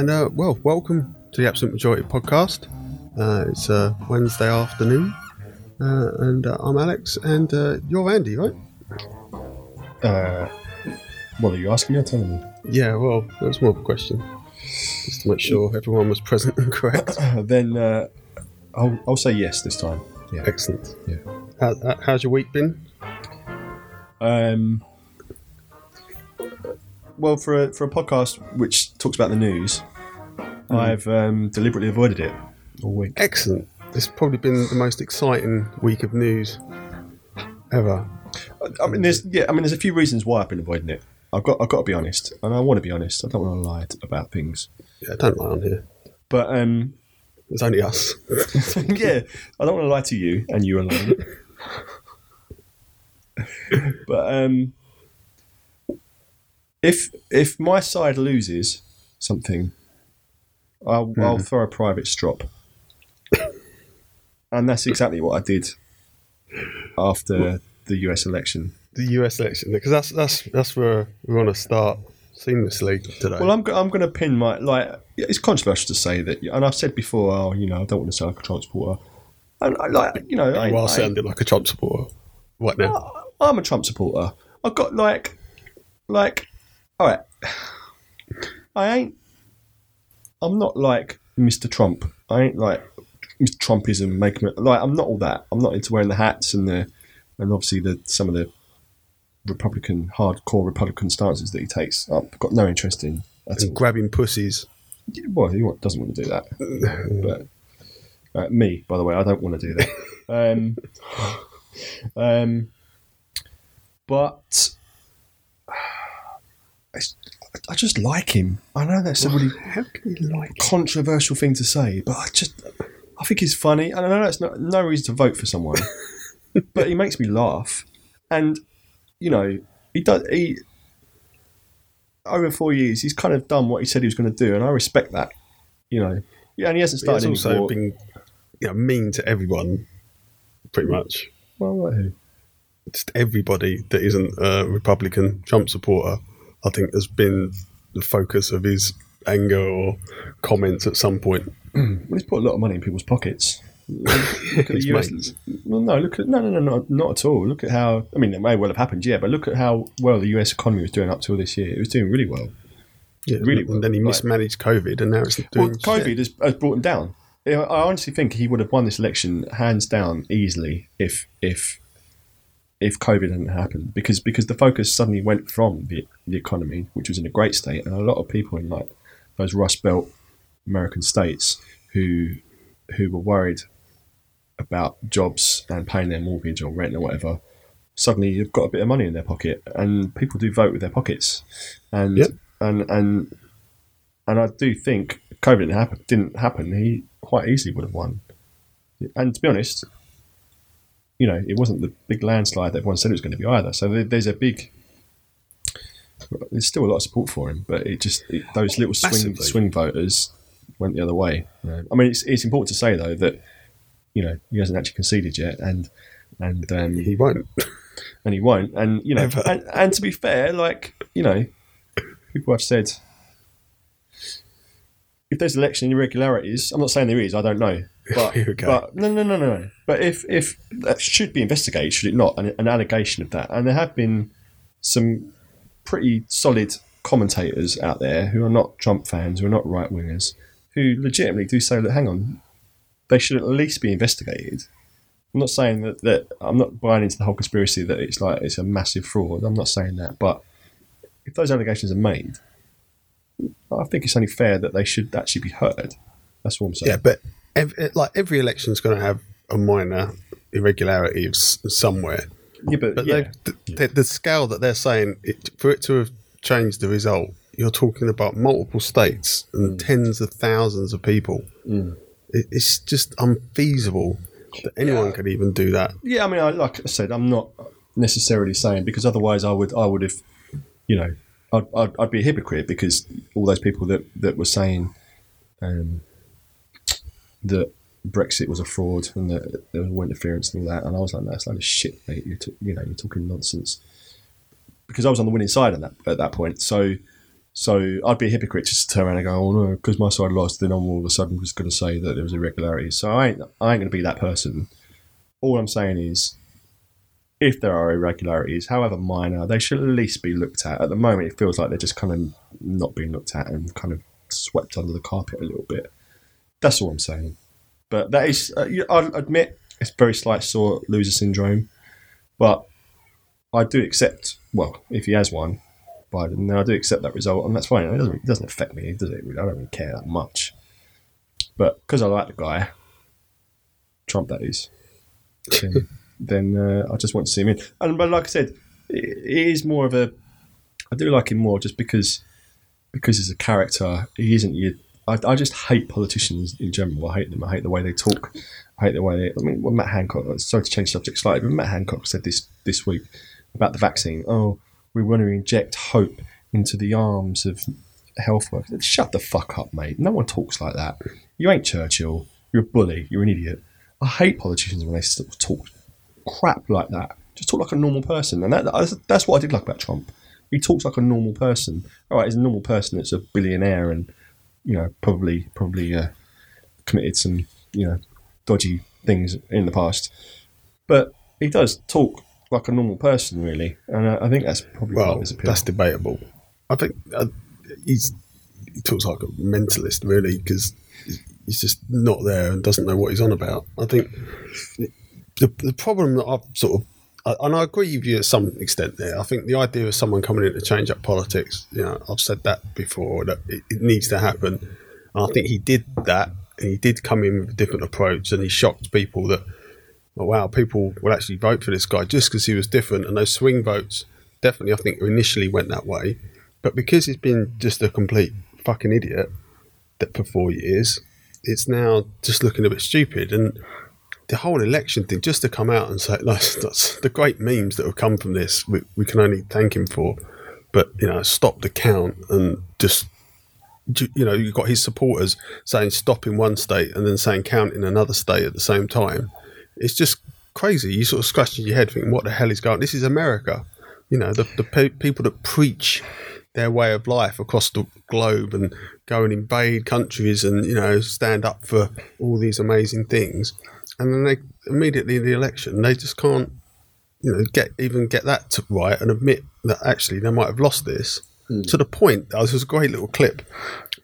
And uh, well, welcome to the Absolute Majority podcast. Uh, it's uh, Wednesday afternoon, uh, and uh, I'm Alex, and uh, you're Andy, right? Uh, what are you asking me or telling me? Yeah. Well, that's was more of a question, just to make sure everyone was present and correct. then uh, I'll, I'll say yes this time. Yeah. Excellent. Yeah. How- how's your week been? Um, well, for a, for a podcast which talks about the news, I've um, deliberately avoided it all week. Excellent. It's probably been the most exciting week of news ever. I mean, there's yeah, I mean, there's a few reasons why I've been avoiding it. I've got I've got to be honest, and I want to be honest. I don't want to lie t- about things, Yeah, I don't lie on here. but um, It's only us. yeah, I don't want to lie to you and you alone. but um, if if my side loses something, I'll, hmm. I'll throw a private strop, and that's exactly what I did after the US election. the US election because that's that's that's where we want to start seamlessly today. Well, I'm, I'm going to pin my like. It's controversial to say that, and I've said before. Oh, you know, I don't want to sound like a Trump supporter. And I like, you know, I, you are I- sounding like a Trump supporter. What now? I- I'm a Trump supporter. I've got like, like, all right. I ain't. I'm not like Mr. Trump. I ain't like Mr. Trumpism. Make me like. I'm not all that. I'm not into wearing the hats and the, and obviously the some of the Republican hardcore Republican stances that he takes. I've got no interest in. At all. Grabbing pussies. Well, he doesn't want to do that. but uh, me, by the way, I don't want to do that. Um, um, but I, I just like him. I know that's a really How can you like? controversial thing to say, but I just I think he's funny, and I know that's not, no reason to vote for someone, but he makes me laugh, and you know he does he over four years he's kind of done what he said he was going to do, and I respect that, you know. Yeah, and he hasn't started any also been you know, mean to everyone, pretty much. Well, like who? Just everybody that isn't a Republican Trump supporter, I think, has been the focus of his anger or comments at some point. Well, he's put a lot of money in people's pockets. Look at the US. Well, no, look at no, no, no, no, not at all. Look at how. I mean, it may well have happened, yeah, but look at how well the US economy was doing up till this year. It was doing really well. Yeah, Really and then he like- mismanaged COVID, and now it's doing Well, COVID has, has brought him down. I I honestly think he would have won this election hands down easily if if if COVID hadn't happened because because the focus suddenly went from the the economy, which was in a great state, and a lot of people in like those Rust Belt American states who who were worried about jobs and paying their mortgage or rent or whatever. Suddenly, you've got a bit of money in their pocket, and people do vote with their pockets, and Yep. and and and I do think COVID didn't happen, didn't happen, he quite easily would have won. And to be honest, you know, it wasn't the big landslide that everyone said it was going to be either. So there's a big, there's still a lot of support for him, but it just it, those little swing Massively. swing voters went the other way. I mean, it's it's important to say though that you know he hasn't actually conceded yet, and and um, he won't. and he won't. And you know, and, and to be fair, like you know, people have said if there's election irregularities, I'm not saying there is. I don't know, but Here we go. but no, no, no, no, no. But if if that should be investigated, should it not? An, an allegation of that, and there have been some pretty solid commentators out there who are not Trump fans, who are not right wingers, who legitimately do say that hang on, they should at least be investigated. I'm not saying that, that I'm not buying into the whole conspiracy that it's like it's a massive fraud. I'm not saying that, but if those allegations are made, I think it's only fair that they should actually be heard. That's what I'm saying. Yeah, but ev eh, like every election's going to have a minor irregularity somewhere. Yeah, but, But yeah. the, the, the scale that they're saying it, for it to have changed the result, you're talking about multiple states and mm. tens of thousands of people. Mm. It, it's just unfeasible that anyone Yeah. could even do that. Yeah, I mean, I, like I said, I'm not necessarily saying because otherwise I would I would have, you know, I'd, I'd, I'd be a hypocrite because all those people that that were saying um, that Brexit was a fraud and that there was interference and all that, and I was like, no, that's a load of shit, mate. You're t- you know, you're talking nonsense. Because I was on the winning side at that at that point, so So I'd be a hypocrite just to turn around and go, "Oh no, because my side lost, then I'm all of a sudden just going to say that there was irregularities." So I ain't, I ain't going to be that person. All I'm saying is, if there are irregularities, however minor, they should at least be looked at. At the moment, it feels like they're just kind of not being looked at and kind of swept under the carpet a little bit. That's all I'm saying. But that is, uh, I'll admit, it's very slight sore loser syndrome. But I do accept, well, if he has one, Biden, then I do accept that result, and that's fine. It doesn't, it doesn't affect me, does it? I don't really care that much. But because I like the guy, Trump, that is, then, then uh, I just want to see him in. And but like I said, it, it is more of a. I do like him more just because because he's a character. He isn't you. I, I just hate politicians in general. I hate them. I hate the way they talk. I hate the way they. I mean, well, Matt Hancock. Sorry to change subject slightly, but Matt Hancock said this this week about the vaccine. Oh, we want to inject hope into the arms of health workers. Shut the fuck up, mate. No one talks like that. You ain't Churchill. You're a bully. You're an idiot. I hate politicians when they talk crap like that. Just talk like a normal person, and that, that's what I did like about Trump. He talks like a normal person. All right, he's a normal person that's a billionaire and you know probably probably uh, committed some you know dodgy things in the past, but he does talk like a normal person, really, and I, I think that's probably Well, of his appeal. that's debatable. I think uh, he's he talks like a mentalist, really, because he's just not there and doesn't know what he's on about. I think the the problem that I've sort of and I agree with you to some extent there. I think the idea of someone coming in to change up politics, you know, I've said that before that it, it needs to happen. And I think he did that, and he did come in with a different approach, and he shocked people that, oh, wow, people will actually vote for this guy just because he was different. And those swing votes, definitely, I think initially went that way, but because he's been just a complete fucking idiot that for four years, it's now just looking a bit stupid. And the whole election thing, just to come out and say, no, that's the great memes that have come from this, we, we can only thank him for. But, you know, stop the count and just, you know, you've got his supporters saying stop in one state and then saying count in another state at the same time. It's just crazy. You sort of scratching your head thinking, what the hell is going on? This is America. You know, the, the pe- people that preach their way of life across the globe and go and invade countries and, you know, stand up for all these amazing things and then they immediately in the election they just can't you know get even get that to right and admit that actually they might have lost this to the point there was a great little clip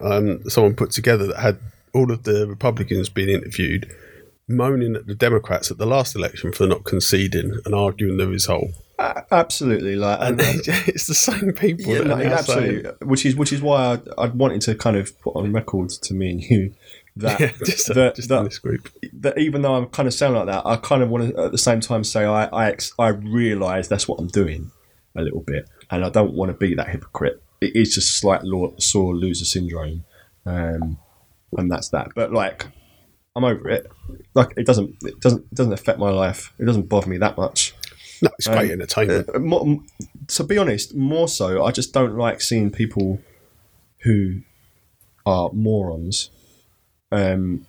um, someone put together that had all of the republicans being interviewed moaning at the democrats at the last election for not conceding and arguing the result A- absolutely, like and it's the same people Yeah, no, absolutely. saying- Which is which is why I'd, I'd wanted to kind of put on record to me and you that yeah, just, that, just that, this group that even though I'm kind of sound like that, I kind of want to at the same time say I I, ex- I realise that's what I'm doing a little bit, and I don't want to be that hypocrite. It is just slight law, sore loser syndrome, um, and that's that. But like, I'm over it. Like it doesn't it doesn't it doesn't affect my life. It doesn't bother me that much. no it's great Um, entertainment Uh, more, to be honest, more so, I just don't like seeing people who are morons um,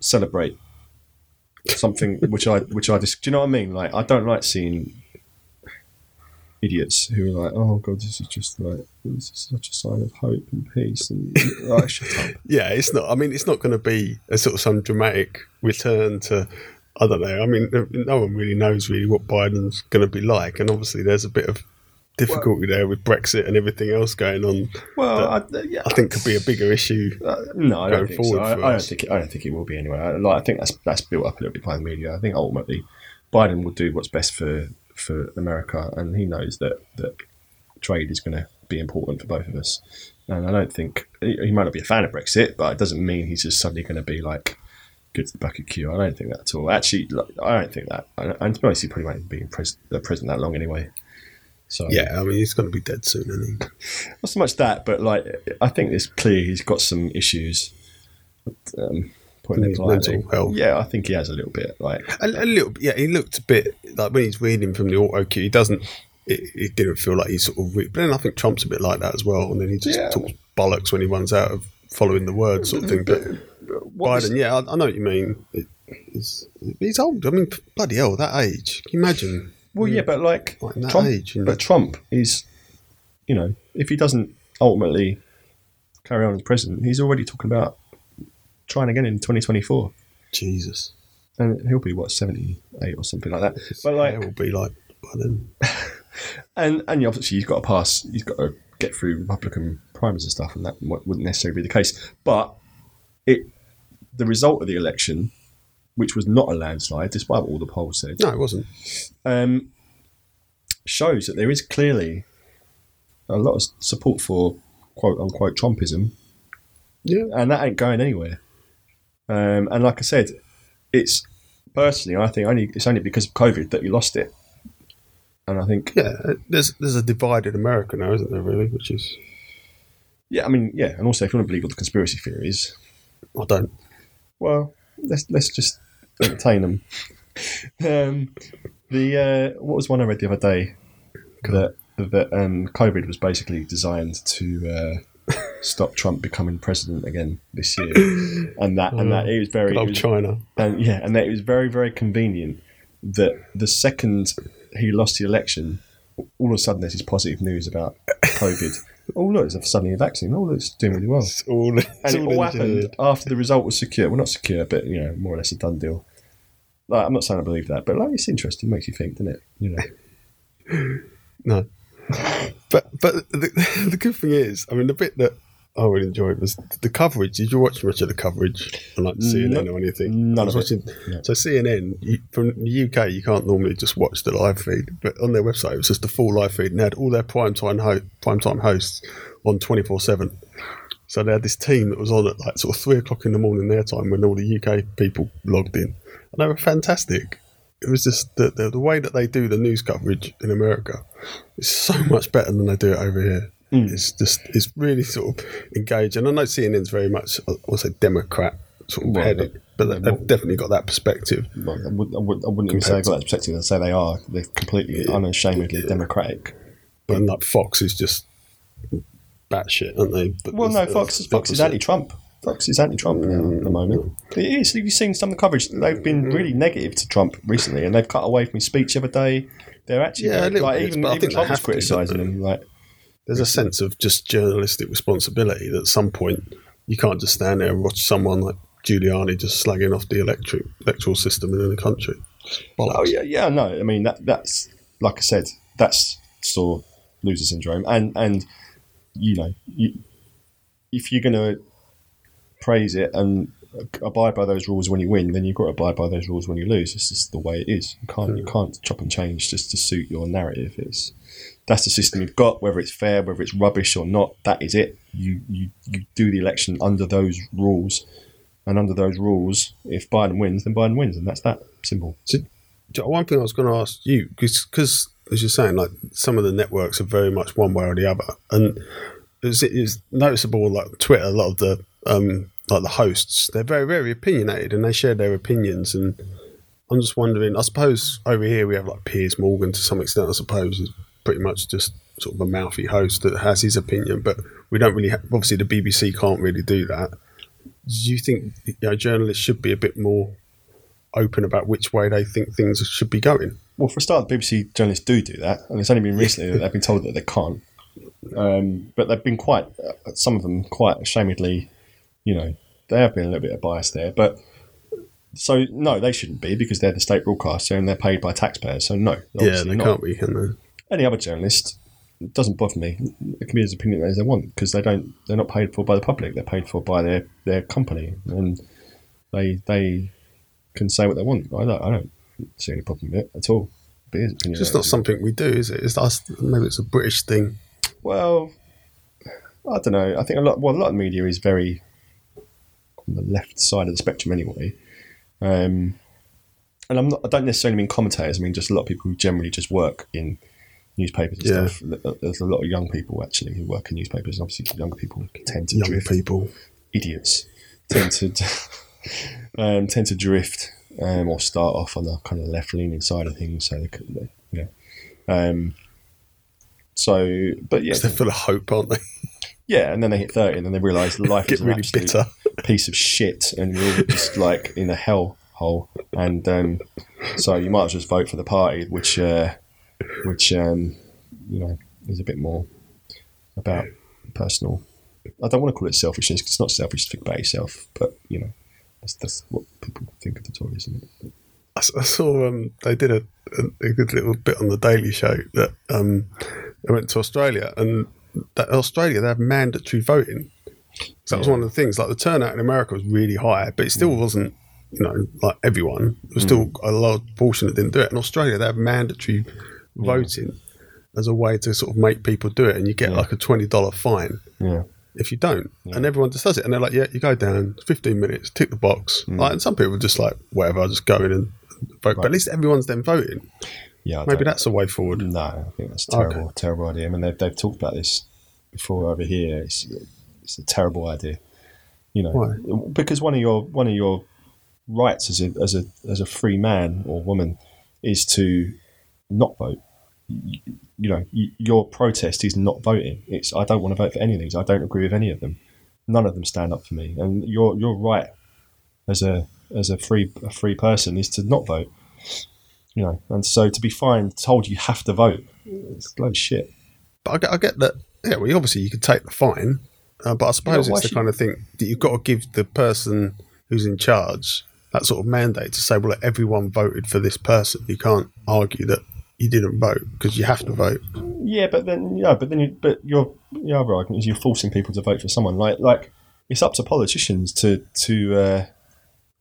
celebrate something which I which I just do you know what I mean? Like I don't like seeing idiots who are like, oh god, this is just like this is such a sign of hope and peace and like yeah, it's not. I mean, it's not going to be a sort of some dramatic return to. I don't know. I mean, no one really knows really what Biden's going to be like, and obviously there's a bit of difficulty there with Brexit and everything else going on. Well, I, yeah, I think could be a bigger issue. Uh, no, I don't think so. I, I don't think it, I don't think it will be anyway. I, like, I think that's that's built up a little bit by the media. I think ultimately Biden will do what's best for for America, and he knows that that trade is going to be important for both of us. And I don't think he, might not be a fan of Brexit, but it doesn't mean he's just suddenly going to be like good to the bucket queue. I don't think that at all. Actually, I don't think that. And, to be honest, he probably won't be in pres- uh, prison that long anyway. So Yeah, I mean, he's going to be dead soon, isn't he? not so much that, but like I think it's clear he's got some issues. Um, putting it His politely. mental health. Yeah, I think he has a little bit. Like A, a little, bit- yeah. He looked a bit like when he's reading from the auto cue. He doesn't. It, it didn't feel like he sort of. Re- but then I think Trump's a bit like that as well, and then he just Yeah. talks bollocks when he runs out of following the word, sort of thing. But what Biden, yeah, I, I know what you mean. It, he's old. I mean, bloody hell, that age. Can you imagine? Well, yeah, but like Like Trump, age, but Trump is you know, if he doesn't ultimately carry on as president, he's already talking about trying again in 2024. Jesus. And he'll be, what, 78 or something like that. But, like- hair will be like by then. And and obviously he's got to pass. He's got to get through Republican primaries and stuff, and that wouldn't necessarily be the case. But it, the result of the election, which was not a landslide, despite what all the polls said, No, it wasn't. um, shows that there is clearly a lot of support for quote unquote Trumpism, Yeah. and that ain't going anywhere. Um, and like I said, it's personally, I think only it's only because of COVID that we lost it. And I think Yeah. There's there's a divided America now, isn't there? Really, which is Yeah, I mean, yeah, and also if you want to believe all the conspiracy theories, I don't. well, let's let's just entertain them. Um, the uh, what was one I read the other day that that um, COVID was basically designed to uh, stop Trump becoming president again this year, and that and that it was very it was- China. and yeah, and that it was very very convenient that the second he lost the election, all of a sudden there's this positive news about COVID. Oh look, it's suddenly a vaccine. Oh look, it's doing really well. It's all. It's and it all engineered. happened after the result was secure. Well, not secure, but you know, more or less a done deal. Like, I'm not saying I believe that, but like, it's interesting. Makes you think, doesn't it? You know, No. But but the, the good thing is, I mean, the bit that I really enjoyed was the coverage. Did you watch much of the coverage on like CNN or anything? none I was of it. watching. No. So CNN you, from the UK, you can't normally just watch the live feed, but on their website, it was just the full live feed, and they had all their prime time ho- prime time hosts on twenty four seven. So they had this team that was on at like sort of three o'clock in the morning their time when all the UK people logged in, and they were fantastic. It was just the, the, the way that they do the news coverage in America is so much better than they do it over here. Mm. It's just it's really sort of engaging. I know CNN's very much uh, to say Democrat sort of Well, headed, but they- they've definitely got that perspective. Well, I, would, I, would, I wouldn't even say they've got that perspective. I'd say they are. They're completely unashamedly democratic. But like Fox is just batshit, aren't they? But Well, no, Fox, there's Fox is anti-Trump. Fox is anti-Trump now at the mm. moment. It is. You've seen some of the coverage. They've been mm. really negative to Trump recently, and they've cut away from his speech the other day. They're actually Yeah, like bit, even, but I even Trump was have to, don't criticising him. Like, There's a sense of just journalistic responsibility that at some point you can't just stand there and watch someone like Giuliani just slagging off the electric electoral system in the country. Bollocks. Oh yeah, yeah, no. I mean that that's like I said, that's sort of loser syndrome, and and you know, you, if you're going to praise it and abide by those rules when you win, then you've got to abide by those rules when you lose. It's just the way it is. You can't you hmm. can't chop and change just to suit your narrative. It's that's the system you've got, whether it's fair, whether it's rubbish or not. That is it. You you you do the election under those rules. And under those rules, if Biden wins, then Biden wins, and that's that simple. So, one thing I was going to ask you, because as you're saying, like some of the networks are very much one way or the other, and it's, noticeable, like Twitter, a lot of the um, like the hosts, they're very very opinionated and they share their opinions. And I'm just wondering, I suppose over here we have like Piers Morgan to some extent. I suppose pretty much just sort of a mouthy host that has his opinion, but we don't really. have obviously, the BBC can't really do that. Do you think you know, journalists should be a bit more open about which way they think things should be going. Well, for a start, the BBC journalists do do that, and it's only been recently that they've been told that they can't. Um, but they've been quite, uh, some of them quite ashamedly, you know, they have been a little bit of bias there. But so no, they shouldn't be because they're the state broadcaster and they're paid by taxpayers. So no, Yeah, they not. can't be, can they? Any other journalist it doesn't bother me. It can be as opinionated as they want because they don't. They're not paid for by the public. They're paid for by their their company, and they they can say what they want. I don't. I don't see any problem with it at all. But it is It's just not something we do, is it? It's us. Maybe it's a British thing. Well, I don't know. I think a lot. Well, a lot of media is very on the left side of the spectrum anyway. Um, and I'm not. I don't necessarily mean commentators. I mean just a lot of people who generally just work in newspapers and Yeah. stuff. There's a lot of young people actually who work in newspapers. And obviously, younger people tend to Young drift. people. Idiots tend to um, tend to drift um, or start off on the kind of left leaning side of things. So they, could- you know. Um, so, but yeah, They're full of hope, aren't they? yeah, and then they hit 30 and then they realise life is an really bitter. piece of shit and you're all just like in a hell hole. And um, so you might as well just vote for the party, which, uh, which um, you know, is a bit more about personal. I don't want to call it selfishness 'cause it's not selfish to think about yourself, but you know, that's, that's what people think of the Tories, isn't it? I I saw um, they did a, a, good little bit on the Daily Show that um, they went to Australia and that Australia they have mandatory voting. So that was Yeah. one of the things. Like the turnout in America was really high, but it still wasn't, you know, like everyone. There was still a large portion that didn't do it. In Australia, they have mandatory voting as a way to sort of make people do it, and you get like a twenty dollar fine Yeah, if you don't. And everyone just does it. And they're like, yeah, you go down, 15 minutes, tick the box. Mm. Like, and some people are just like, whatever, I'll just go in and vote. But at least everyone's then voting. yeah. I Maybe that's the way forward. No, I think that's a terrible, terrible idea. I mean, they've, they've talked about this before over here. It's, it's a terrible idea. You know, Why? because one of your one of your rights as a as a as a free man or woman is to not vote. You, you know, your protest is not voting. It's I don't want to vote for any of these. I don't agree with any of them. None of them stand up for me. And your your right as a as a free a free person is to not vote. You know, and so to be fined, told you have to vote, it's a load shit. But I get, I get that, yeah, well, obviously you could take the fine. Uh, but I suppose why it's the should- kind of thing that you've got to give the person who's in charge that sort of mandate to say, well, look, everyone voted for this person. You can't argue that you didn't vote because you have to vote. Yeah, but then yeah, but then you, but your your other argument is you're forcing people to vote for someone. Like like it's up to politicians to to uh,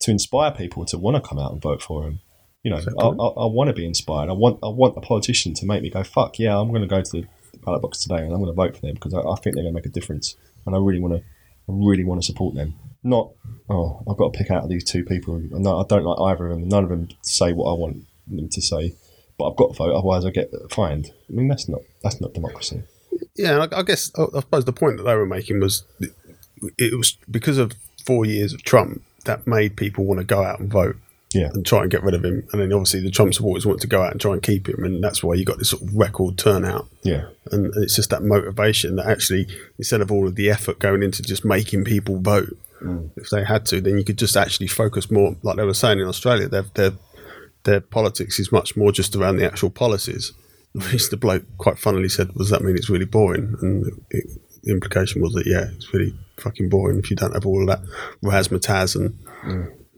to inspire people to want to come out and vote for them. You know, I, I, I want to be inspired. I want I want a politician to make me go fuck yeah. I'm going to go to the ballot box today and I'm going to vote for them because I, I think they're going to make a difference and I really want to I really want to support them. Not oh I've got to pick out of these two people. No, I don't like either of them. None of them say what I want them to say. But I've got to vote, otherwise I get fined. I mean, that's not that's not democracy. Yeah, I, I guess I, I suppose the point that they were making was it, was because of four years of Trump that made people want to go out and vote Yeah, and try and get rid of him. And then obviously the Trump supporters want to go out and try and keep him, and that's why you got this sort of record turnout. yeah, And it's just that motivation that actually, instead of all of the effort going into just making people vote, mm. if they had to, then you could just actually focus more, like they were saying in Australia, their their their politics is much more just around the actual policies. Which the bloke quite funnily said, "Does that mean it's really boring?" And it, the implication was that yeah, it's really fucking boring if you don't have all of that razzmatazz and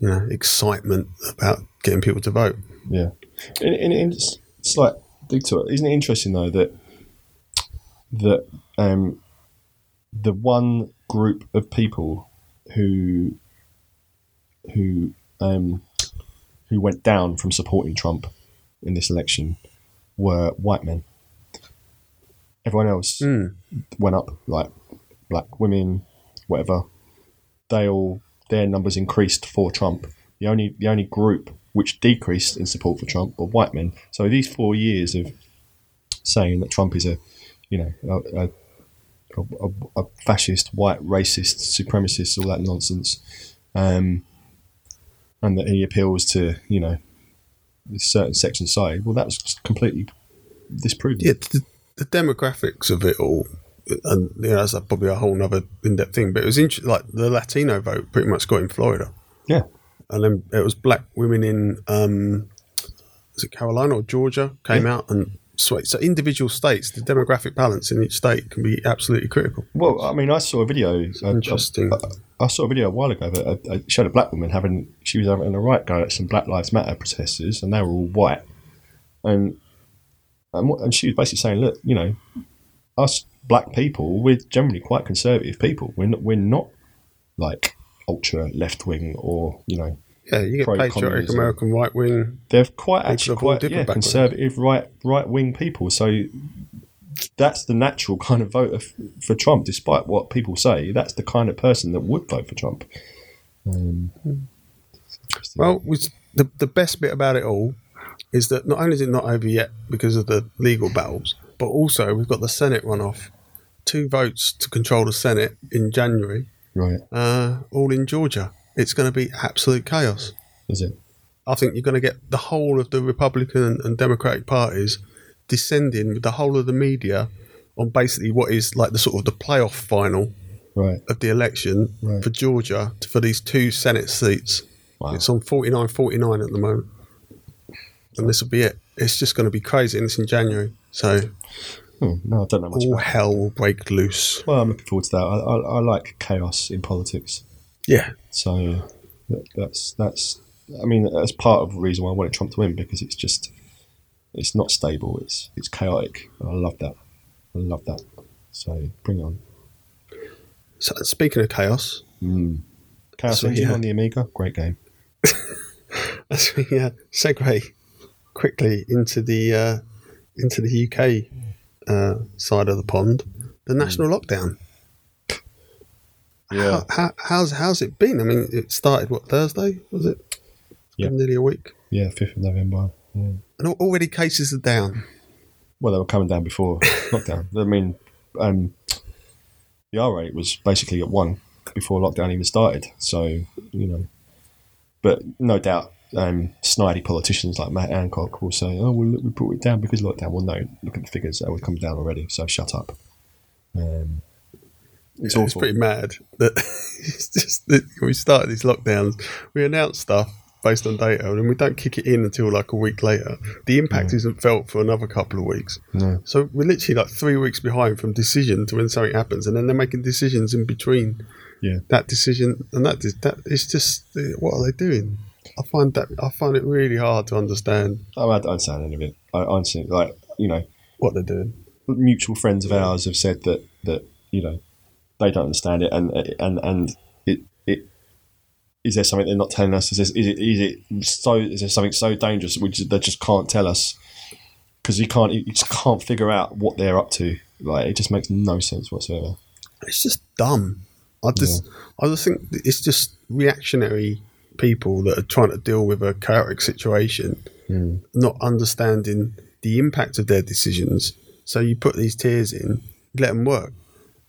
you know excitement about getting people to vote. yeah. And, and and it's, it's like Victor, isn't it interesting though that that um, the one group of people who who um, who went down from supporting Trump in this election were white men. Everyone else went up, like black women, whatever. They all their numbers increased for Trump. The only the only group which decreased in support for Trump were white men. So these four years of saying that Trump is a, you know, a, a, a, a fascist, white, racist, supremacist, all that nonsense, um, and that he appeals to you know a certain section side. Well, that's completely disproven. Yeah, the, the demographics of it all, and you know, that's probably a whole other in-depth thing. But it was interesting. Like the Latino vote, pretty much got in Florida, yeah. and then it was black women in um, was it Carolina or Georgia came out and swayed. So individual states, the demographic balance in each state can be absolutely critical. Well, I mean, I saw a video. I- Interesting. I, I saw a video a while ago that I, I showed a black woman having. She was having a right go at some Black Lives Matter protesters, and they were all white. And and, what- and she was basically saying, "Look, you know, us black people, we're generally quite conservative people. We're not, we're not like ultra left wing or you know Yeah, you get patriotic. American right wing. they're quite actually quite yeah, conservative right right wing people. So that's the natural kind of voter f- for Trump, despite what people say. That's the kind of person that would vote for Trump. Um. Well, the the best bit about it all is that not only is it not over yet because of the legal battles, but also we've got the Senate runoff, two votes to control the Senate in January, right? uh, all in Georgia. It's going to be absolute chaos. Is it? I think you're going to get the whole of the Republican and Democratic parties descending with the whole of the media on basically what is like the sort of the playoff final Right. of the election Right. for Georgia for these two Senate seats. Wow. It's on 49 49 at the moment. And this will be it. It's just going to be crazy. And it's in January. So Hmm, no, I don't know much All hell will break loose. Well, I'm looking forward to that. I, I, I like chaos in politics, Yeah, so that- that's that's. I mean, that's part of the reason why I wanted Trump to win because it's just it's not stable. It's it's chaotic. I love that. I love that. So bring it on. So speaking of chaos, Chaos So, Engine yeah. on the Amiga, great game. as we uh, segue quickly into the uh, into the UK uh, side of the pond, the national lockdown. Yeah. How, how, how's how's it been? I mean, it started what Thursday was it? Yeah. nearly a week, Yeah, fifth of November. Yeah. and already cases are down. Well, they were coming down before lockdown. I mean, um, the R rate was basically at one before lockdown even started. So you know, but no doubt, um, snidey politicians like Matt Hancock will say, "Oh, well, look, we brought it down because lockdown." Well, no, look at the figures; they were coming down already. So shut up. Um, it's It's pretty mad that it's just that we started these lockdowns. We announce stuff based on data, and we don't kick it in until like a week later. The impact isn't felt for another couple of weeks. No. So we're literally like three weeks behind from decision to when something happens, and then they're making decisions in between Yeah. that decision and that. That it's just uh, what are they doing? I find that I find it really hard to understand Oh, I don't understand any of it. I I understand, like you know, what they're doing. mutual friends of ours have said that that you know they don't understand it, and and and it it is there something they're not telling us? Is, this, is it is it so? Is there something so dangerous which they just can't tell us? Because you can't, you just can't figure out what they're up to. Like it just makes no sense whatsoever. It's just dumb. I just I just think it's just reactionary people that are trying to deal with a chaotic situation, hmm. not understanding the impact of their decisions. So you put these tiers in, let them work.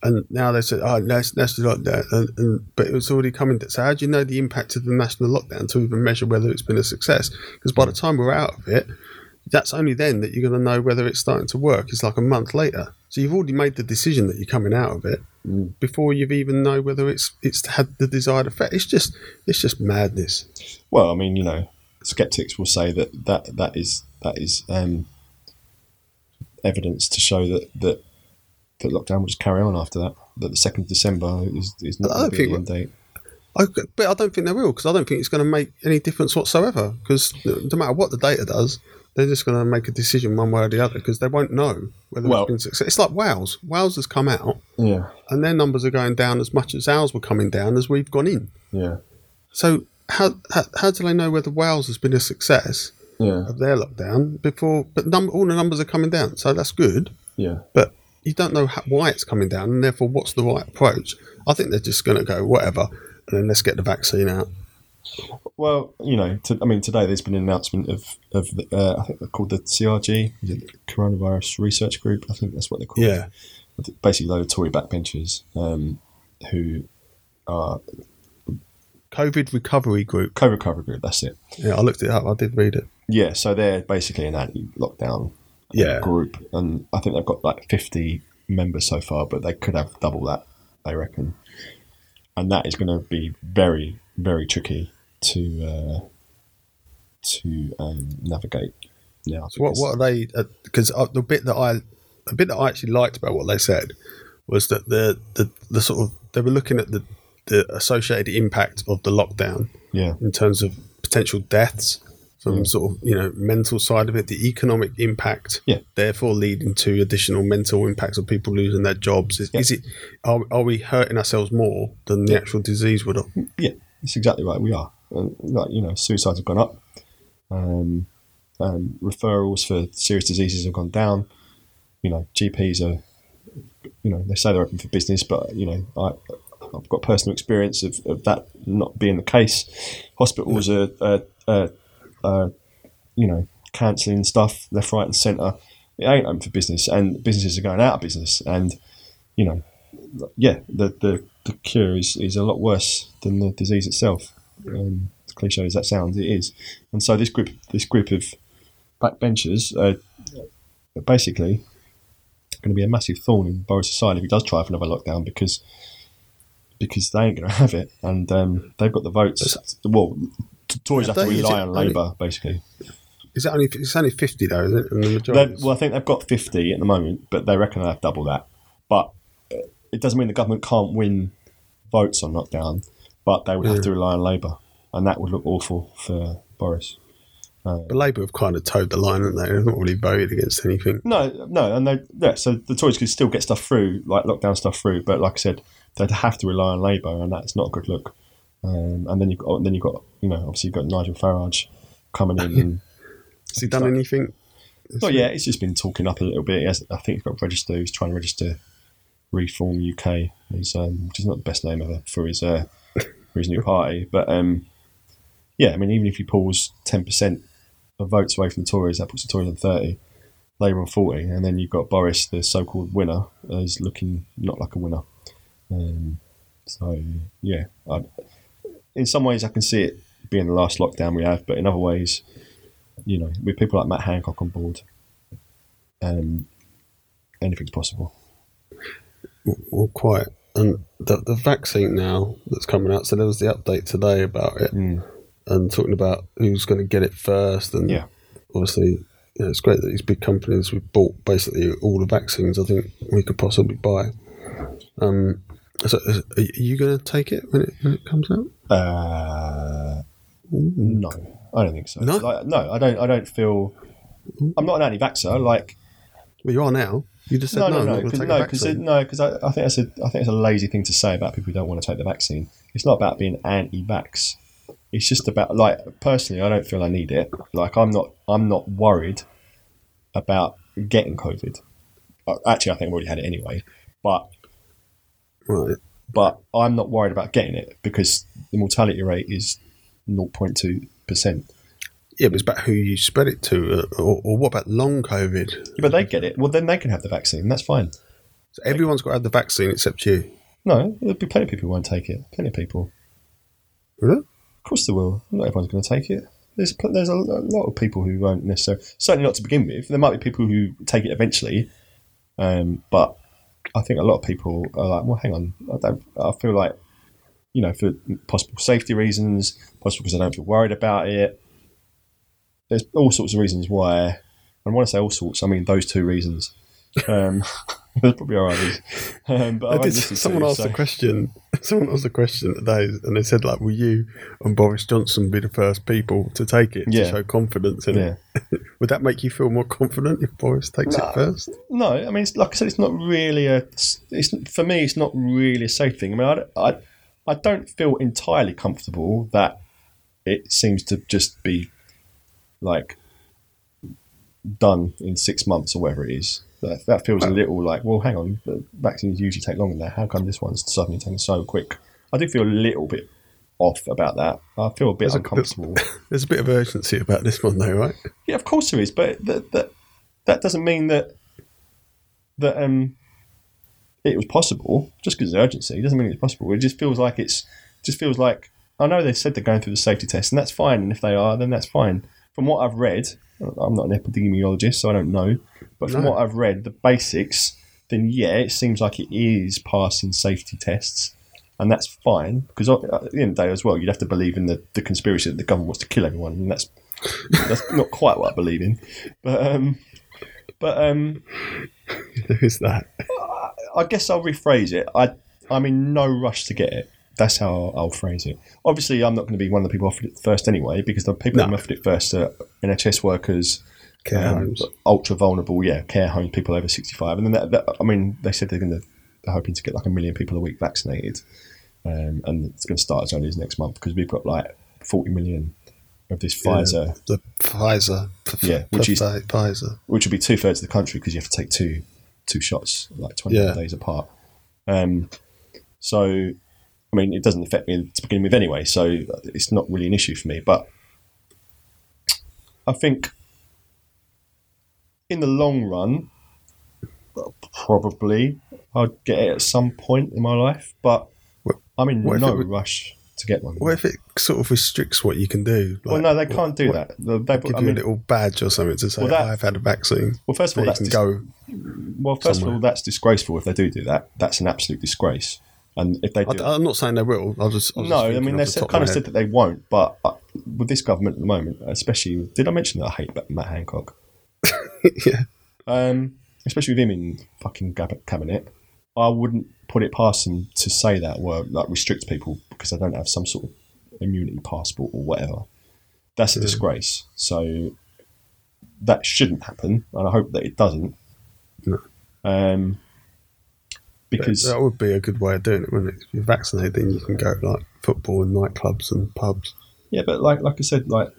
And now they said, "Oh, let's do like that," and, and, but it was already coming. So how do you know the impact of the national lockdown to even measure whether it's been a success? Because by the time we're out of it, that's only then that you're going to know whether it's starting to work. It's like a month later. So you've already made the decision that you're coming out of it before you've even know whether it's it's had the desired effect. It's just it's just madness. Well, I mean, you know, skeptics will say that that, that is that is um, evidence to show that that that lockdown will just carry on after that. That the second of December is, is not going to be the end date. I, but I don't think they will because I don't think it's going to make any difference whatsoever. Because no matter what the data does, they're just going to make a decision one way or the other because they won't know whether Well- it's been success. It's like Wales. Wales has come out Yeah, and their numbers are going down as much as ours were coming down as we've gone in. yeah, So how how, how do they know whether Wales has been a success yeah, of their lockdown before? But num- all the numbers are coming down, so that's good. yeah. but you don't know how, why it's coming down, and therefore what's the right approach. I think they're just going to go whatever, and then let's get the vaccine out. Well, you know, to, I mean, today there's been an announcement of of the, uh, I think they're called the CRG, the Coronavirus Research Group. I think that's what they're called. Yeah, basically, of Tory backbenchers um, who are COVID recovery group. COVID recovery group. That's it. Yeah, I looked it up. I did read it. Yeah, so they're basically an anti-lockdown Yeah. group, and I think they've got like fifty members so far, but they could have double that, they reckon. And that is going to be very, very tricky to uh, to um, navigate. Now, So what what are they? Because uh, the bit that I the bit that I actually liked about what they said was that the the, the sort of they were looking at the the associated impact of the lockdown Yeah, in terms of potential deaths from sort of you know mental side of it, the economic impact, Yeah. therefore leading to additional mental impacts of people losing their jobs. Is, is it are, are we hurting ourselves more than the actual disease would have? yeah, that's exactly right. We are, and like you know, suicides have gone up. Um, um, referrals for serious diseases have gone down. You know, GPs are, you know, they say they're open for business, but you know, I, I've got personal experience of, of that not being the case. Hospitals are, are, are, are you know, cancelling stuff left, right, and centre. It ain't open for business, and businesses are going out of business. And you know, yeah, the the, the cure is, is a lot worse than the disease itself. Um, as cliche as that sounds, it is. And so this group this group of backbenchers are basically going to be a massive thorn in Boris' side if he does try for another lockdown because because they ain't going to have it, and um, they've got the votes. Well, Tories Yeah, have to rely on only- Labour basically. Is it only? It's only fifty though, isn't it? The well, I think they've got 50 at the moment, but they reckon they have double that. But uh, it doesn't mean the government can't win votes on lockdown, but they would have to rely on Labour, and that would look awful for Boris. but Labour have kind of toed the line, haven't they? They've not really voted against anything. No, no, and they yeah. So the Tories could still get stuff through, like lockdown stuff through, but like I said, they'd have to rely on Labour, and that's not a good look. Um, and then you have got then you have got you know obviously you've got Nigel Farage coming in and Has he done anything? Well, yeah, it's just been talking up a little bit. He has, I think he's got register. He's trying to register Reform UK, he's, um, which is not the best name ever for his uh, for his new party. But um, yeah, I mean, even if he pulls ten percent of votes away from the Tories, that puts the Tories on thirty, Labour on forty, and then you've got Boris, the so-called winner, is looking not like a winner. Um, so yeah, I, in some ways I can see it being the last lockdown we have, but in other ways, you know, with people like Matt Hancock on board, um, anything's possible. Well, quite. And the the vaccine now that's coming out. So there was the update today about it, and talking about who's going to get it first. And Yeah. obviously, you know, it's great that these big companies we've bought basically all the vaccines I think we could possibly buy. Um, so are you going to take it when it when it comes out? Uh, no, I don't think so. No? Like, no, I don't. I don't feel. I'm not an anti-vaxxer. Like Well, you are now. You just said no, no. no, I'm no, because no, because no, I, I think that's a, I think it's a lazy thing to say about people who don't want to take the vaccine. It's not about being anti-vax. It's just about like personally, I don't feel I need it. Like I'm not, I'm not worried about getting COVID. Uh, Actually, I think I've already had it anyway. But Right. but I'm not worried about getting it because the mortality rate is 0.2 percent. Yeah, but it's about who you spread it to, uh, or, or what about long COVID? But they get it. Well, then they can have the vaccine. That's fine. So everyone's got to have the vaccine except you. No, there'll be plenty of people who won't take it. Plenty of people. Really? Of course, there will. Not everyone's going to take it. There's there's a, a lot of people who won't necessarily. Certainly not to begin with. There might be people who take it eventually, um, but I think a lot of people are like, well, hang on. I don't. I feel like, you know, for possible safety reasons, possible because I don't feel worried about it. There's all sorts of reasons why. And when I say all sorts, I mean those two reasons. Um, there's probably all others. Um, but I did, listened to someone you, asked so- a question. Someone asked a question today, and they said, "Like, will you and Boris Johnson be the first people to take it Yeah. to show confidence in it?" Would that make you feel more confident if Boris takes No. it first? No, I mean, it's, like I said, it's not really a. It's for me, it's not really a safe thing. I mean, I, I, I don't feel entirely comfortable that it seems to just be like done in six months or whatever it is. That, that feels a little like, well, hang on, the vaccines usually take longer than that. How come this one's suddenly taking so quick? I do feel a little bit off about that. I feel a bit There's a- uncomfortable. There's a bit of urgency about this one, though, right? Yeah, of course there is, but that that, that doesn't mean that that um it was possible. Just because of urgency doesn't mean it's possible. It just feels like it's just feels like I know they said they're going through the safety test, and that's fine. And if they are, then that's fine. From what I've read, I'm not an epidemiologist, so I don't know. But from No. what I've read, the basics, then yeah, it seems like it is passing safety tests. And that's fine because at the end of the day, as well, you'd have to believe in the, the conspiracy that the government wants to kill everyone, and that's that's not quite what I believe in. But um, but um, Who's that? I guess I'll rephrase it. I I'm in no rush to get it. That's how I'll, I'll phrase it. Obviously, I'm not going to be one of the people offered it first anyway, because the people No. who offered it first are NHS workers, Care um, homes. ultra vulnerable, yeah, care homes, people over 65, and then that, that, I mean, they said they're going to they're hoping to get like a million people a week vaccinated, um, and it's going to start as early as next month because we've got like 40 million of this Pfizer The Pfizer. Yeah, which is- Pfizer. which would be two thirds of the country because you have to take two two shots like twenty Yeah. days apart. Um, so, I mean, it doesn't affect me to begin with anyway, so it's not really an issue for me. But I think in the long run, probably I'd get it at some point in my life, but I'm in what no would- rush to get one. What if it sort of restricts what you can do? well, no, they can't do what- that. They, they, Give I you mean, a little badge or something to say, Well, that- I've had a vaccine. well, first of all, that's dis- go. Well, first somewhere. of all, that's disgraceful if they do do that. That's an absolute disgrace. And if they do, I, am not saying they will. I'll just. I was no, just I mean they the kind of my said that they won't. But uh, with this government at the moment, especially, did I mention that I hate Matt Hancock? yeah. Um, especially with him in fucking gab- cabinet, I wouldn't put it past him to say that or like restrict people because they don't have some sort of immunity passport or whatever. That's a disgrace. So that shouldn't happen, and I hope that it doesn't. No. Um, because that would be a good way of doing it, wouldn't it? If you're vaccinated, then you can go like football and nightclubs and pubs. yeah, but like like I said, like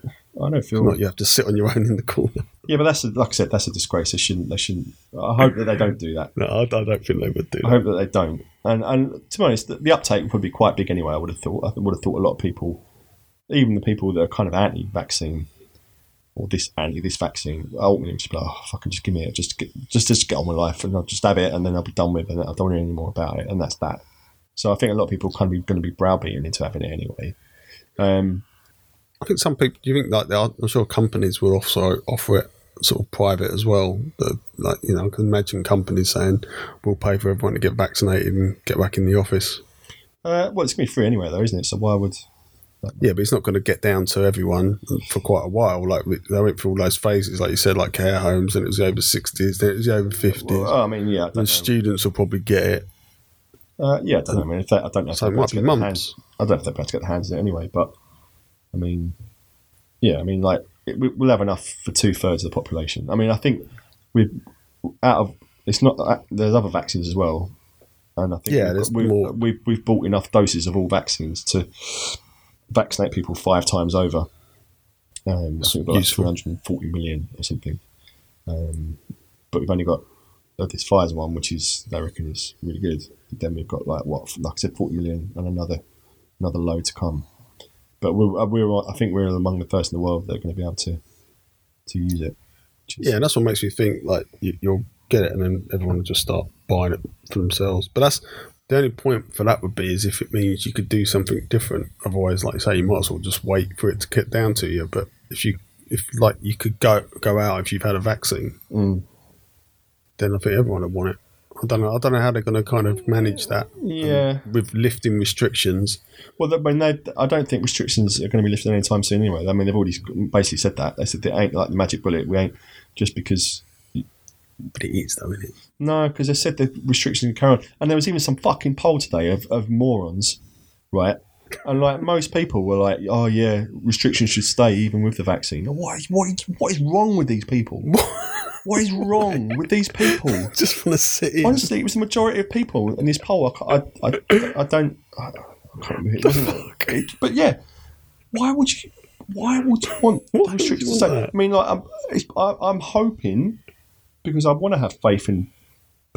I don't feel like you have to sit on your own in the corner. yeah, but that's a, like I said, that's a disgrace. They shouldn't. They shouldn't. I hope that they don't do that. No, I, I don't think they would do I that. hope that they don't. And and to be honest, the, the uptake would be quite big anyway. I would have thought. I would have thought a lot of people, even the people that are kind of anti-vaccine or this anti this vaccine, ultimately just be like, oh, fucking just give me it, just get, just just get on with life, and I'll just have it, and then I'll be done with it. and I don't want to hear any more about it, and that's that. So I think a lot of people kind of going to be browbeaten into having it anyway. Um, I think some people. Do you think like there are, I'm sure companies will also offer it sort of private as well. That like you know, I can imagine companies saying we'll pay for everyone to get vaccinated and get back in the office. uh, well, it's going to be free anyway, though, isn't it? So why would Yeah, but it's not going to get down to everyone for quite a while. Like they went through all those phases, like you said, like care homes, and it was over sixties, then it was over fifties. Well, I mean, yeah, I and know. students will probably get it. Uh, yeah, I don't know. I mean, if they, I don't know. If So they're it might to be months. hands- I don't know if they're able to get their hands in it anyway, but I mean, yeah, I mean, like it, we- we'll have enough for two thirds of the population. I mean, I think we've out of it's not uh, there's other vaccines as well, and I think Yeah, we've, we've, more. we've we've bought enough doses of all vaccines to vaccinate people five times over. Um, I think we've got like 340 million or something. Um, but we've only got uh, this Pfizer one, which is they reckon is really good. Then we've got like what, like I said, 40 million and another another load to come. But we're, uh, we're I think we're among the first in the world that are going to be able to to use it. Yeah, and that's what makes me think like you, you'll get it, and then everyone will just start buying it for themselves. But that's the only point for that would be is if it means you could do something different. Otherwise, like you say, you might as well just wait for it to get down to you. But if you if like you could go go out if you've had a vaccine, Mm. then I think everyone would want it. I don't know. I don't know how they're going to kind of manage that um, Yeah. with lifting restrictions. Well, I mean, they, I don't think restrictions are going to be lifted anytime soon anyway. I mean, they've already basically said that. They said they ain't like the magic bullet. We ain't just because But it is though, isn't it? No, because they said the restrictions carry on. And there was even some fucking poll today of, of morons, right? And like most people were like, oh yeah, restrictions should stay even with the vaccine. What is, what is, what is wrong with these people? what is wrong with these people? Just want to sit in. Honestly, it was the majority of people in this poll. I, I, I, I don't. I, I can't remember. It wasn't. It, but yeah, why would you? Why would you want Why the would to stay? that? I mean, like, I'm, it's, I, I'm hoping because I want to have faith in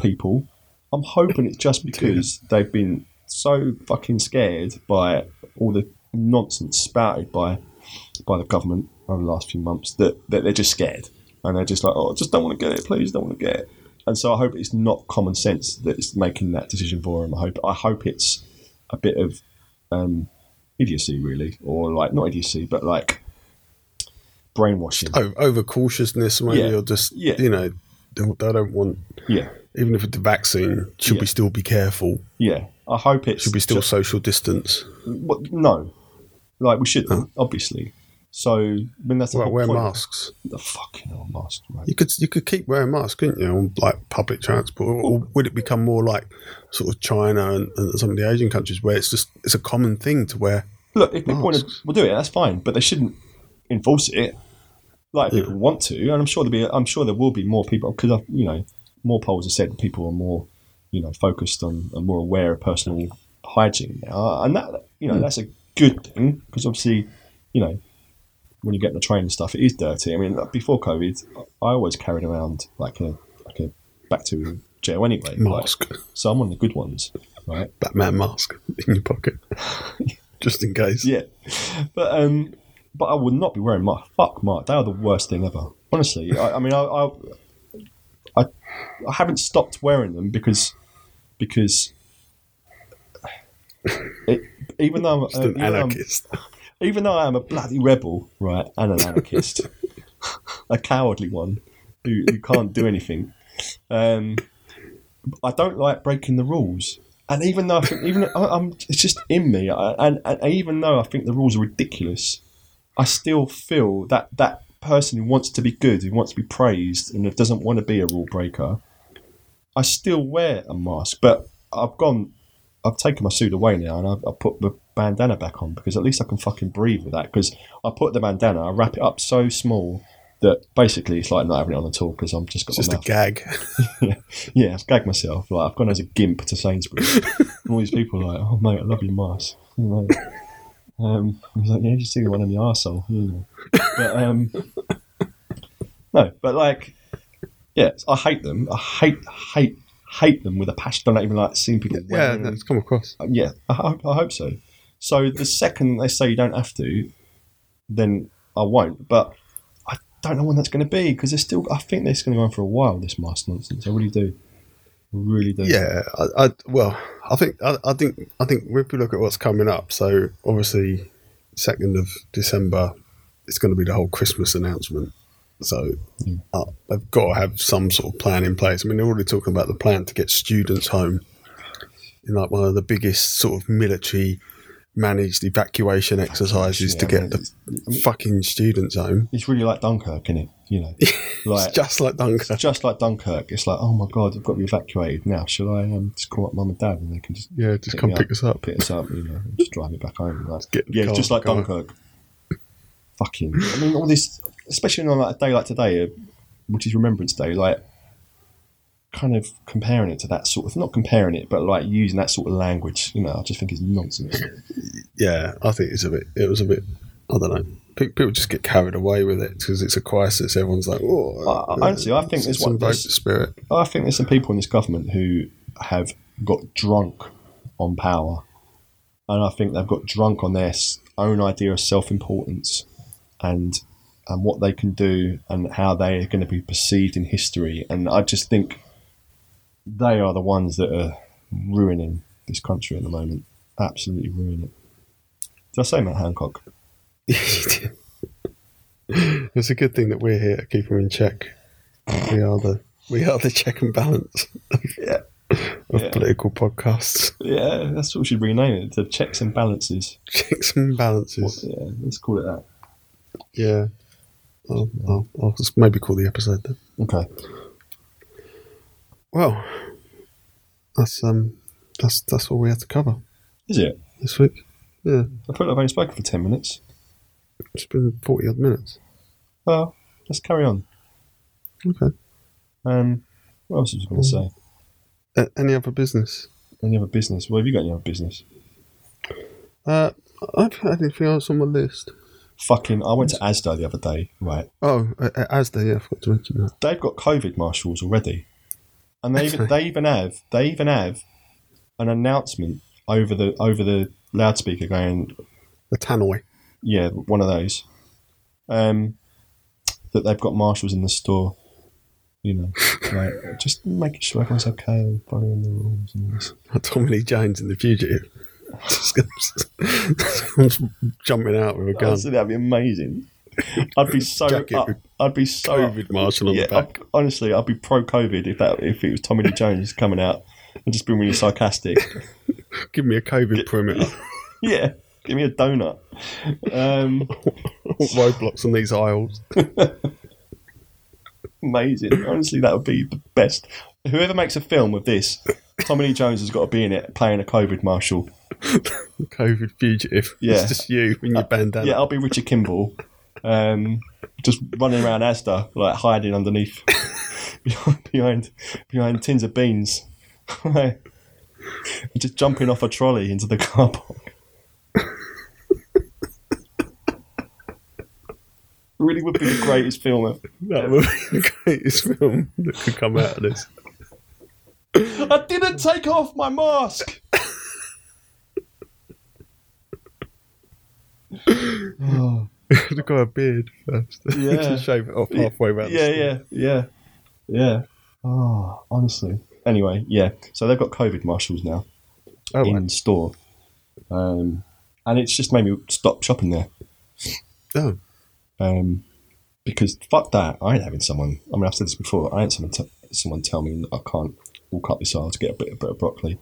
people. I'm hoping it's just because they've been so fucking scared by all the nonsense spouted by by the government over the last few months that, that they're just scared and they're just like, oh, I just don't want to get it, please don't want to get it. And so I hope it's not common sense that it's making that decision for them. I hope I hope it's a bit of um, idiocy, really, or like not idiocy, but like brainwashing. over, over cautiousness, maybe, Yeah. or just Yeah. you know, they, they don't want. Yeah, Even if it's the vaccine, should Yeah. we still be careful? yeah. I hope it Should we still ju- social distance? Well, no, like we shouldn't, obviously. So, I mean, that's the Well, wear point. masks. The fucking hell mask, right? You could you could keep wearing masks, couldn't you, on like public transport? Or, or would it become more like sort of China and, and some of the Asian countries where it's just it's a common thing to wear? Look, if people want to, we'll do it. That's fine, but they shouldn't enforce it. Like Yeah. people want to, and I'm sure there'll be. I'm sure there will be more people because you know more polls have said that people are more, you know, focused on and more aware of personal hygiene now, and that you know hmm. that's a good thing because obviously, you know, when you get on the train and stuff, it is dirty. I mean, before COVID, I always carried around like a like a bacterial gel anyway. like- Mask, so I'm one of the good ones, right? Batman mask in your pocket, just in case. Yeah, but um, but I would not be wearing my fuck Mark. They are the worst thing ever. Honestly, I, I mean, I, I I I haven't stopped wearing them because because it, even though I'm, Just uh, an even, though I'm- anarchist. Even though I am a bloody rebel, right, and an anarchist, a cowardly one who, who can't do anything, um, I don't like breaking the rules. And even though I think, even I, I'm, it's just in me, I, and, and even though I think the rules are ridiculous, I still feel that that person who wants to be good, who wants to be praised, and doesn't want to be a rule breaker, I still wear a mask. But I've gone, I've taken my suit away now, and I've, I put the bandana back on because at least I can fucking breathe with that. Because I put the bandana, I wrap it up so small that basically it's like not having it on at all because I'm just got Just a gag. yeah, yeah, I've gagged myself. Like I've gone as a gimp to Sainsbury's. and all these people are like, "Oh mate, I love your mask." Um, I was like, "Yeah, just see the one in the arsehole. You know. But um, no, but like, yeah, I hate them. I hate, hate, hate them with a passion. I Don't even like seeing people. yeah, wearing that's come across. yeah. I, hope- I hope so. So the second they say you don't have to, then I won't. But I don't know when that's going to be because there's still. I think this is going to go on for a while. This mask nonsense. I really do. I really do. Yeah, I, I well, I think I, I think I think if we look at what's coming up, so obviously second of December, it's going to be the whole Christmas announcement. So uh, they've got to have some sort of plan in place. I mean, they're already talking about the plan to get students home in like one of the biggest sort of military managed evacuation exercises to yeah, get man, the fucking students home. It's really like Dunkirk, isn't it? You know, It's like just like Dunkirk. just like Dunkirk. It's like, oh my god, I've got to be evacuated now. Shall I um, just call up mum and dad and they can just Yeah, just come pick up. us up. pick us up, you know, and just drive me back home. Like, Get yeah, car, just like. Dunkirk. Fucking, I mean, all this, especially on like a day like today, uh, which is Remembrance Day, like kind of comparing it to that sort of, not comparing it, but like using that sort of language. You know, I just think it's nonsense. yeah, I think it's a bit. It was a bit. I don't know. People just get carried away with it because it's a crisis. Everyone's like, "Oh, I- I- honestly, I think there's one- there's- spirit." I think there's some people in this government who have got drunk on power, and I think they've got drunk on their own idea of self-importance and and what they can do and how they are going to be perceived in history. And I just think they are the ones that are ruining this country at the moment. Absolutely ruining it. Did I say Matt Hancock? it's a good thing that we're here to keep them in check. We are the we are the check and balance Yeah. of Yeah. political podcasts. Yeah, that's what we should rename it. The checks and balances. Checks and balances. Yeah, let's call it that. Yeah. I'll, I'll, I'll just maybe call the episode then. Okay. Well, that's um, that's that's all we had to cover Is it? this week. Yeah, I feel like I've only spoken for 10 minutes. it's been forty odd minutes. Well, let's carry on. Okay. Um, what else was I going to say? Uh, any other business? Any other business? Well, have you got any other business? Uh, I've had anything else on my list. Fucking, I went to Asda the other day, right? Oh, uh, uh, Asda, yeah, I forgot to mention that. They've got COVID marshals already. And they even, they even have, they even have an announcement over the, over the loudspeaker going, The Tannoy. yeah, one of those, um, that they've got marshals in the store. You know, like just making sure everyone's okay and following the rules and this. Tommy Lee Jones in The Fugitive. Someone's jumping out with a gun. Honestly, that'd be amazing. I'd be so up. I'd be so COVID marshal on yeah, the back. I'd- honestly, I'd be pro COVID if that if it was Tommy Lee Jones coming out and just being really sarcastic. Give me a COVID perimeter. yeah, give me a donut. Um, Roadblocks on these aisles. amazing. Honestly, that would be the best. Whoever makes a film with this, Tommy Lee Jones has got to be in it playing a COVID marshal. COVID fugitive. Yeah. It's just you in your bandana. Yeah, I'll be Richard Kimball, um, just running around Asda, like hiding underneath, behind behind tins of beans, just jumping off a trolley into the car park. really would be the greatest film ever. That would be the greatest film that could come out of this. I didn't take off my mask. Oh. I've got a beard first. Yeah. Just shave it off halfway around. Yeah, yeah, yeah, yeah. Oh, honestly. Anyway, yeah. So they've got COVID marshals now Oh, in right. store, um, and it's just made me stop shopping there oh, um, because fuck that. I ain't having someone. I mean, I've said this before. I ain't someone t- someone tell me that I can't walk up this aisle to get a bit, a bit of broccoli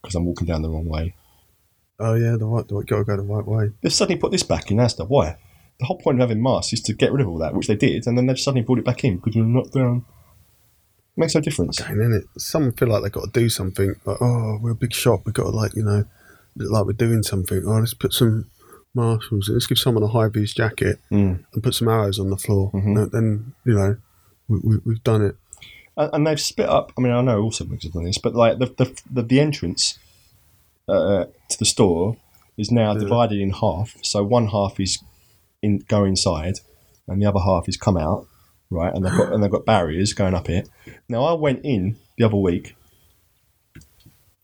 because I'm walking down the wrong way. oh yeah, the right, the right, gotta go the right way. They've suddenly put this back in Asda. Why? The whole point of having masks is to get rid of all that, which they did, and then they've suddenly brought it back in because we're not down. It Makes no difference. Again, innit? Some feel like they've got to do something. Like, oh, we're a big shop. We've got to, like, you know, like we're doing something. Oh, let's put some marshals. Let's give someone a high vis jacket Mm. and put some arrows on the floor. Mhm. And then, you know, we, we, we've done it. and, and they've split up. I mean, I know also because have done this, but like the the the, the entrance uh, to the store is now Yeah. divided in half. So one half is in go inside, and the other half is come out. Right, and they've got and they've got barriers going up it. Now I went in the other week.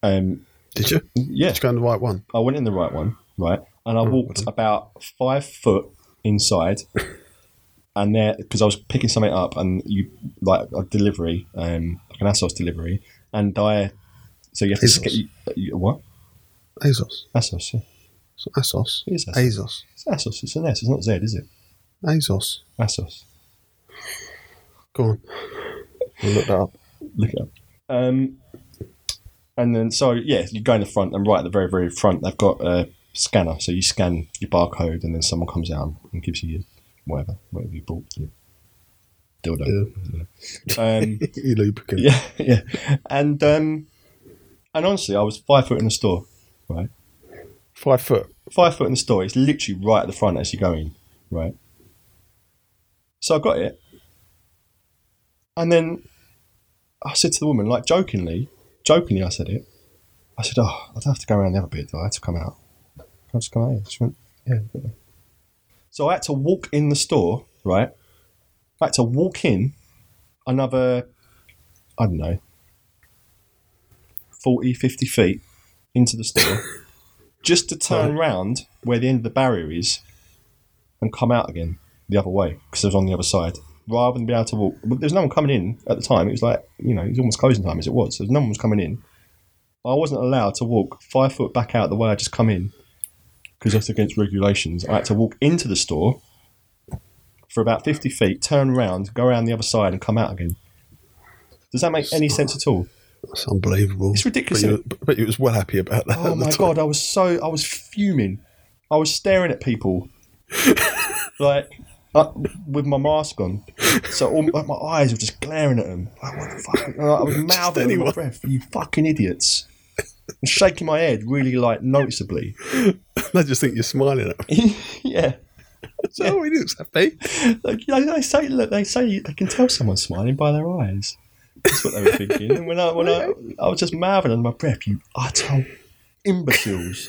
Um, Did you? yeah, Did you go on the right one? I went in the right one, right, and I Oh, walked about five foot inside, and there because I was picking something up, and you like a delivery, um, like an ASOS delivery, and I, so you have to ASOS? sca- you, you, what ASOS. ASOS? Yeah. It's ASOS. It is ASOS. ASOS. It's ASOS. It's an S. It's not Z, is it? ASOS. ASOS. Go on. We'll look that up. Look it up. Um, and then so yeah, you go in the front, and right at the very very front, they've got a scanner. So you scan your barcode, and then someone comes out and gives you your whatever, whatever you bought. Your dildo. Um, you lubricant. yeah, yeah. And um, and honestly, I was five foot in the store, right? Five foot. Five foot in the store. It's literally right at the front as you go in, right? So I got it, and then I said to the woman, like jokingly, jokingly, I said it. I said, "Oh, I don't have to go around the other bit, do I? I have to come out. Can I just come out here?" She went, "Yeah." So I had to walk in the store, right? I had to walk in another, I don't know, 40, 50 feet into the store just to turn round where the end of the barrier is and come out again the other way because I was on the other side rather than be able to walk. But there's no one coming in at the time. It was like, you know, it was almost closing time as it was. So no one was coming in. I wasn't allowed to walk five foot back out the way I just come in because that's against regulations. I had to walk into the store for about 50 feet, turn around, go around the other side, and come out again. Does that make any sense at all? That's unbelievable. It's ridiculous, But you, but you was well happy about that. Oh my god, I was so I was fuming. I was staring at people like uh, with my mask on, so all, like, my eyes were just glaring at them. Like, what the fuck? I was mouthing under my breath, "You fucking idiots!" And shaking my head really like noticeably. I just think you're smiling at me. yeah, So, oh, he looks happy. like know, they say look, they say they can tell someone's smiling by their eyes. That's what they were thinking. And when I when I, I was just mouthing under my breath, you utter imbeciles.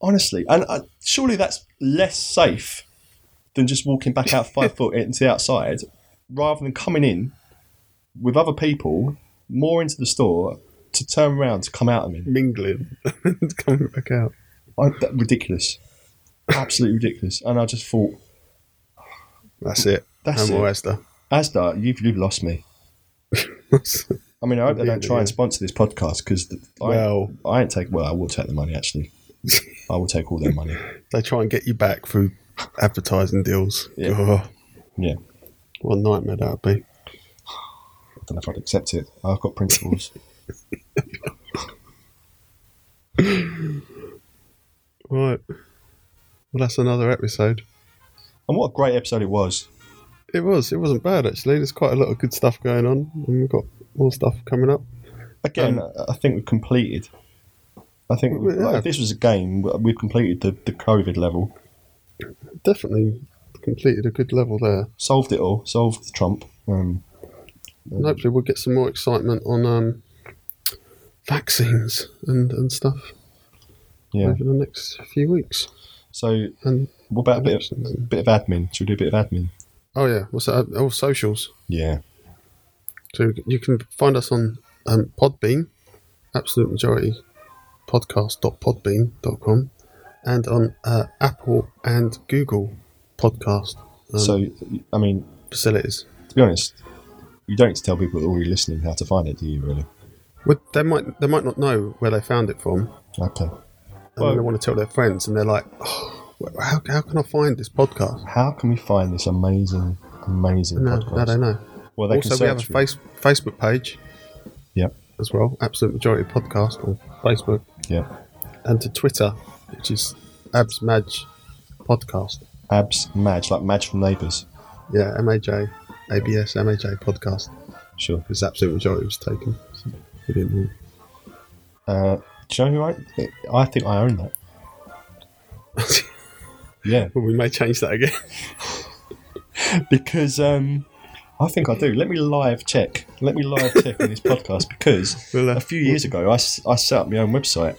Honestly, and uh, surely that's less safe than just walking back out five foot into the outside, rather than coming in with other people more into the store to turn around to come out again. Mingling. and coming back out. I, that, ridiculous, absolutely ridiculous. And I just thought, That's it. That's no more it. Asda. Asda, you've you've lost me. I mean, I hope they don't try and sponsor this podcast because I, well, I ain't take. Well, I will take the money. Actually, I will take all their money. they try and get you back through advertising deals. Yeah. Oh, Yeah, what a nightmare that would be. I don't know if I'd accept it. I've got principles. Right. Well, that's another episode. and what a great episode it was. It was. It wasn't bad actually. There's quite a lot of good stuff going on, and we've got more stuff coming up. Again, Um, I think we've completed. I think we like, if this was a game, we've completed the, the COVID level, Definitely completed a good level there. solved it all, solved Trump. Um, And hopefully, we'll get some more excitement on um, vaccines and, and stuff yeah. over the next few weeks. So, And what about a bit of, bit of admin? Should we do a bit of admin? Oh yeah, what's that? Oh, socials. Yeah. So you can find us on um, Podbean, Absolute Majority Podcast.podbean.com, and on uh, Apple and Google podcast um, so, I mean, facilities. to be honest, you don't tell people that are already listening how to find it, do you? Really? Well, they might they might not know where they found it from, Okay. and Well- they want to tell their friends, and they're like, oh, how, how can I find this podcast? How can we find this amazing, amazing No, podcast? don't know. Well, they also, we have a search for it. face, Facebook page Yep. as well, Absolute Majority Podcast on Facebook, Yep. and to Twitter, which is Abs Madge Podcast. Abs Madge, like Madge from Neighbours. Yeah, MAJ, ABS, MAJ podcast. Sure. Because absolute majority was taken. So we didn't. Uh, do you know who I? I think I own that. Yeah, Well, we may change that again. because um, I think I do. Let me live check. Let me live check in this podcast because Well, uh, a few years ago I, I set up my own website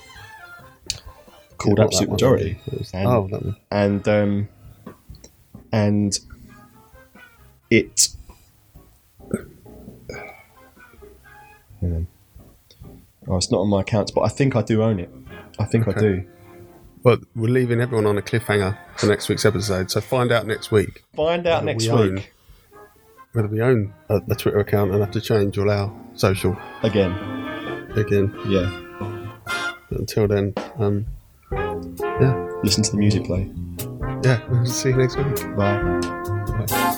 called Not Absolute Majority, was- and, oh, that one. and um, and it. Oh, it's not on my accounts, but I think I do own it. I think I do. But we're leaving everyone on a cliffhanger for next week's episode. So find out next week Find out next we week own- whether we own a, a Twitter account and have to change all our social again. again. Yeah, But until then, um, yeah, listen to the music play. yeah, we'll see you next week. Bye. Bye.